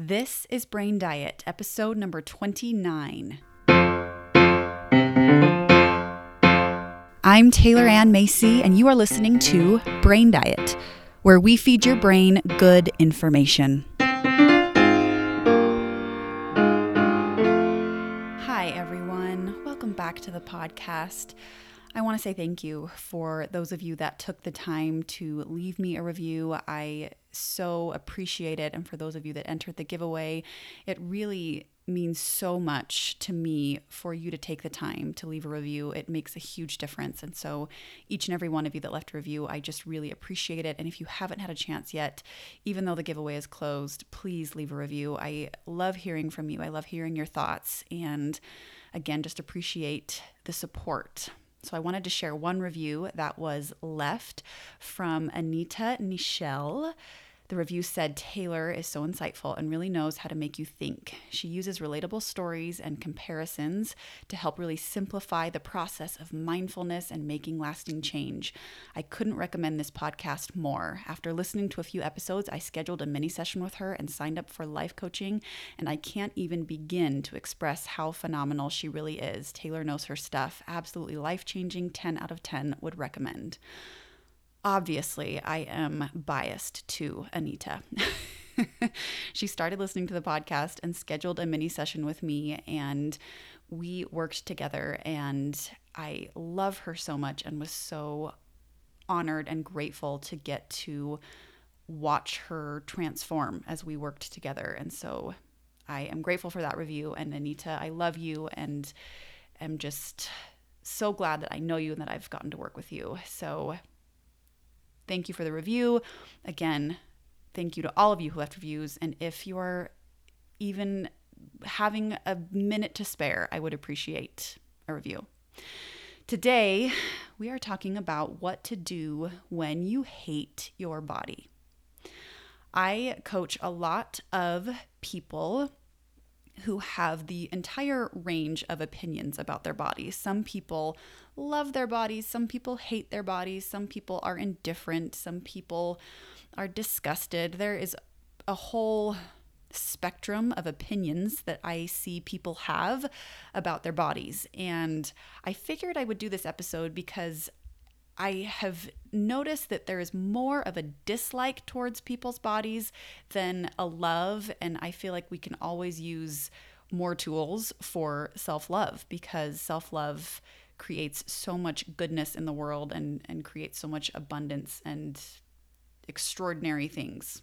This is Brain Diet, episode number 29. I'm Taylor Ann Macy, and you are listening to Brain Diet, where we feed your brain good information. Hi, everyone. Welcome back to the podcast. I want to say thank you for those of you that took the time to leave me a review. I so appreciate it. And for those of you that entered the giveaway, it really means so much to me for you to take the time to leave a review. It makes a huge difference. And so, each and every one of you that left a review, I just really appreciate it. And if you haven't had a chance yet, even though the giveaway is closed, please leave a review. I love hearing from you, I love hearing your thoughts. And again, just appreciate the support. So I wanted to share one review that was left from Anita Nichelle. The review said Taylor is so insightful and really knows how to make you think. She uses relatable stories and comparisons to help really simplify the process of mindfulness and making lasting change. I couldn't recommend this podcast more. After listening to a few episodes, I scheduled a mini session with her and signed up for life coaching, and I can't even begin to express how phenomenal she really is. Taylor knows her stuff. Absolutely life changing. 10 out of 10 would recommend obviously I am biased to Anita. she started listening to the podcast and scheduled a mini session with me and we worked together and I love her so much and was so honored and grateful to get to watch her transform as we worked together and so I am grateful for that review and Anita I love you and am just so glad that I know you and that I've gotten to work with you so Thank you for the review. Again, thank you to all of you who left reviews. And if you are even having a minute to spare, I would appreciate a review. Today, we are talking about what to do when you hate your body. I coach a lot of people who have the entire range of opinions about their bodies. Some people love their bodies, some people hate their bodies, some people are indifferent, some people are disgusted. There is a whole spectrum of opinions that I see people have about their bodies. And I figured I would do this episode because I have noticed that there is more of a dislike towards people's bodies than a love. And I feel like we can always use more tools for self love because self love creates so much goodness in the world and, and creates so much abundance and extraordinary things.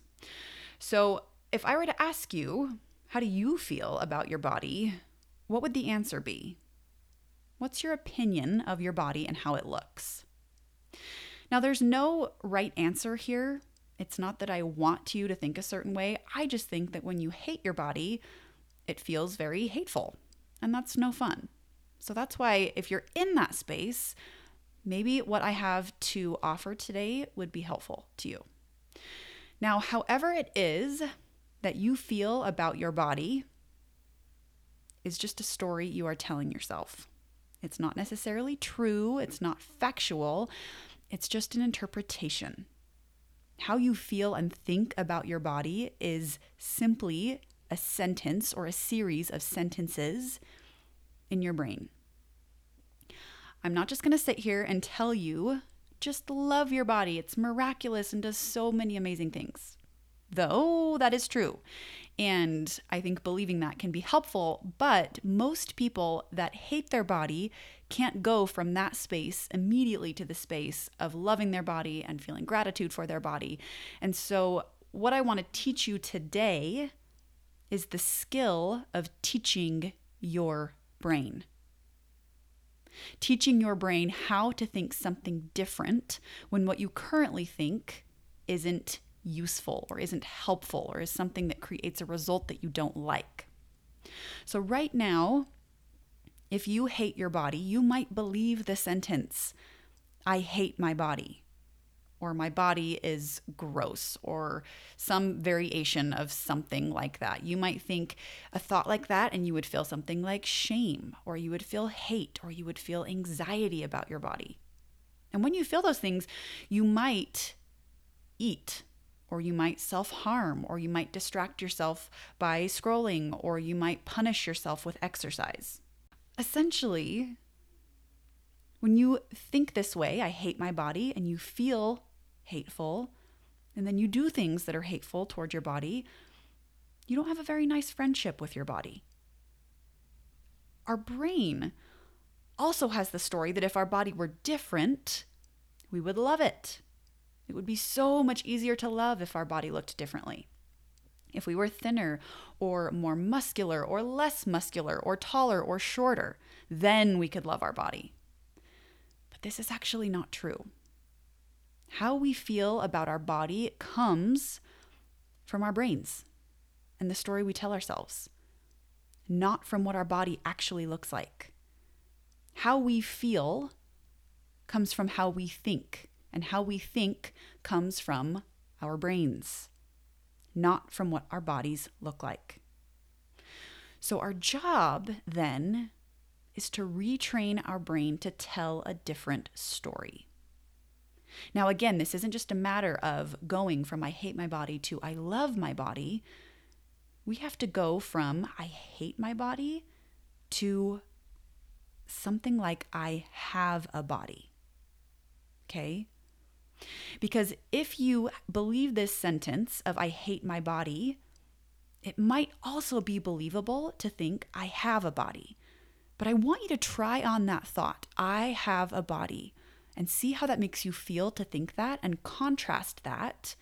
So, if I were to ask you, how do you feel about your body? What would the answer be? What's your opinion of your body and how it looks? Now, there's no right answer here. It's not that I want you to think a certain way. I just think that when you hate your body, it feels very hateful, and that's no fun. So that's why, if you're in that space, maybe what I have to offer today would be helpful to you. Now, however, it is that you feel about your body is just a story you are telling yourself. It's not necessarily true, it's not factual, it's just an interpretation. How you feel and think about your body is simply a sentence or a series of sentences in your brain. I'm not just going to sit here and tell you, just love your body. It's miraculous and does so many amazing things. Though that is true. And I think believing that can be helpful, but most people that hate their body can't go from that space immediately to the space of loving their body and feeling gratitude for their body. And so, what I want to teach you today is the skill of teaching your brain. Teaching your brain how to think something different when what you currently think isn't useful or isn't helpful or is something that creates a result that you don't like. So, right now, if you hate your body, you might believe the sentence, I hate my body, or my body is gross, or some variation of something like that. You might think a thought like that and you would feel something like shame, or you would feel hate, or you would feel anxiety about your body. And when you feel those things, you might eat or you might self harm, or you might distract yourself by scrolling, or you might punish yourself with exercise. Essentially, when you think this way, I hate my body, and you feel hateful, and then you do things that are hateful toward your body, you don't have a very nice friendship with your body. Our brain also has the story that if our body were different, we would love it. It would be so much easier to love if our body looked differently. If we were thinner or more muscular or less muscular or taller or shorter, then we could love our body. But this is actually not true. How we feel about our body comes from our brains and the story we tell ourselves, not from what our body actually looks like. How we feel comes from how we think, and how we think comes from our brains, not from what our bodies look like. So, our job then is to retrain our brain to tell a different story. Now, again, this isn't just a matter of going from I hate my body to I love my body. We have to go from I hate my body to something like I have a body. Okay? Because if you believe this sentence of I hate my body, it might also be believable to think I have a body. But I want you to try on that thought I have a body and see how that makes you feel to think that and contrast that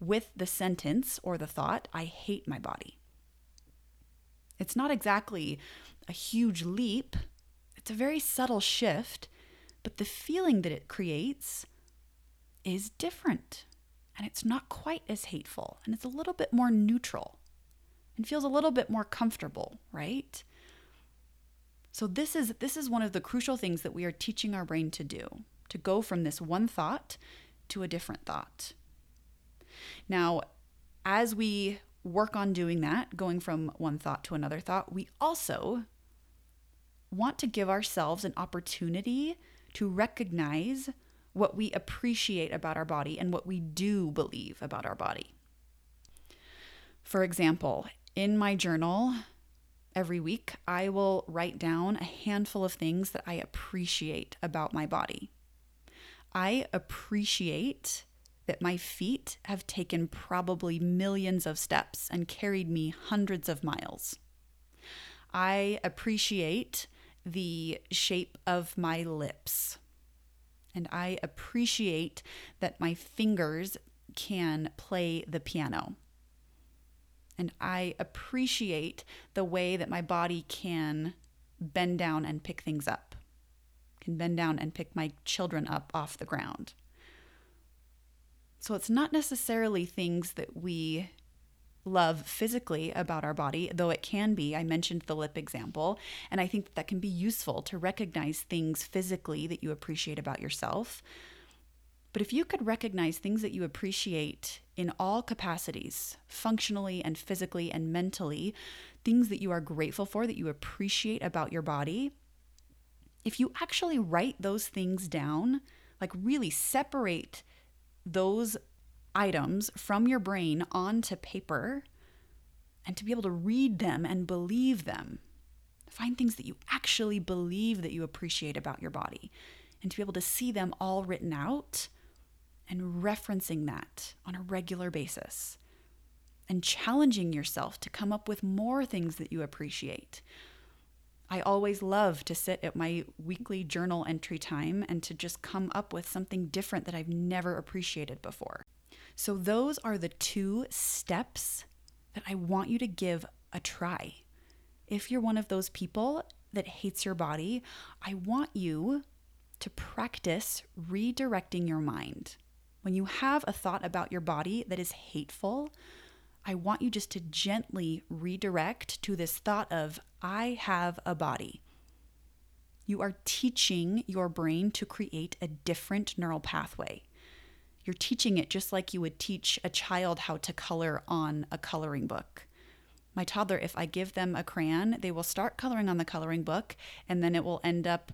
with the sentence or the thought I hate my body. It's not exactly a huge leap, it's a very subtle shift, but the feeling that it creates is different. And it's not quite as hateful, and it's a little bit more neutral and feels a little bit more comfortable, right? So this is this is one of the crucial things that we are teaching our brain to do, to go from this one thought to a different thought. Now, as we work on doing that, going from one thought to another thought, we also want to give ourselves an opportunity to recognize what we appreciate about our body and what we do believe about our body. For example, in my journal, every week, I will write down a handful of things that I appreciate about my body. I appreciate that my feet have taken probably millions of steps and carried me hundreds of miles. I appreciate the shape of my lips. And I appreciate that my fingers can play the piano. And I appreciate the way that my body can bend down and pick things up, can bend down and pick my children up off the ground. So it's not necessarily things that we love physically about our body, though it can be. I mentioned the lip example, and I think that, that can be useful to recognize things physically that you appreciate about yourself. But if you could recognize things that you appreciate in all capacities, functionally and physically and mentally, things that you are grateful for, that you appreciate about your body, if you actually write those things down, like really separate those items from your brain onto paper and to be able to read them and believe them. Find things that you actually believe that you appreciate about your body and to be able to see them all written out and referencing that on a regular basis and challenging yourself to come up with more things that you appreciate. I always love to sit at my weekly journal entry time and to just come up with something different that I've never appreciated before. So, those are the two steps that I want you to give a try. If you're one of those people that hates your body, I want you to practice redirecting your mind. When you have a thought about your body that is hateful, I want you just to gently redirect to this thought of, I have a body. You are teaching your brain to create a different neural pathway. You're teaching it just like you would teach a child how to color on a coloring book. My toddler, if I give them a crayon, they will start coloring on the coloring book and then it will end up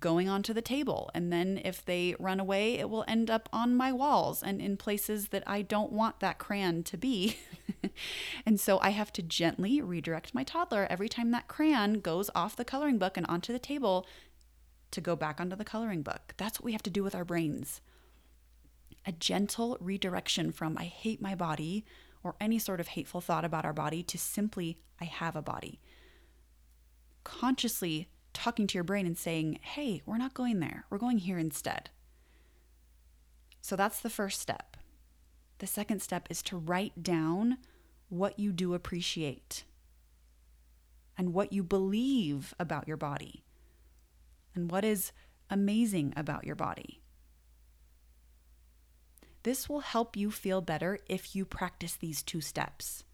going onto the table. And then if they run away, it will end up on my walls and in places that I don't want that crayon to be. and so I have to gently redirect my toddler every time that crayon goes off the coloring book and onto the table to go back onto the coloring book. That's what we have to do with our brains. A gentle redirection from I hate my body or any sort of hateful thought about our body to simply I have a body. Consciously talking to your brain and saying, hey, we're not going there. We're going here instead. So that's the first step. The second step is to write down what you do appreciate and what you believe about your body and what is amazing about your body. This will help you feel better if you practice these two steps.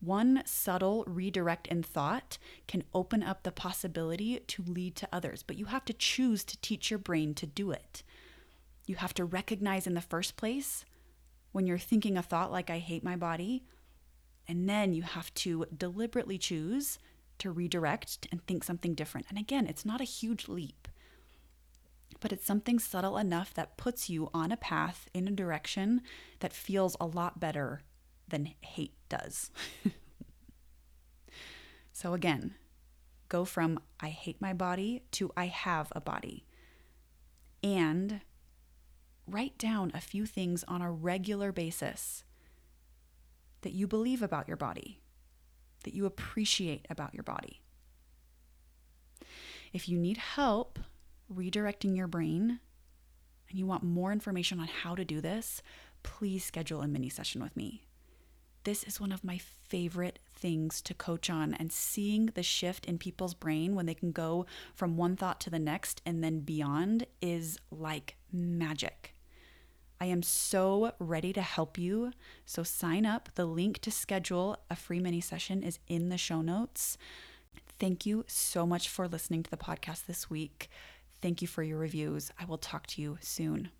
One subtle redirect in thought can open up the possibility to lead to others, but you have to choose to teach your brain to do it. You have to recognize in the first place when you're thinking a thought like, I hate my body, and then you have to deliberately choose to redirect and think something different. And again, it's not a huge leap, but it's something subtle enough that puts you on a path in a direction that feels a lot better than hate does. so, again, go from I hate my body to I have a body. And write down a few things on a regular basis that you believe about your body, that you appreciate about your body. If you need help redirecting your brain and you want more information on how to do this, please schedule a mini session with me this is one of my favorite things to coach on and seeing the shift in people's brain when they can go from one thought to the next and then beyond is like magic. I am so ready to help you. So sign up. The link to schedule a free mini session is in the show notes. Thank you so much for listening to the podcast this week. Thank you for your reviews. I will talk to you soon.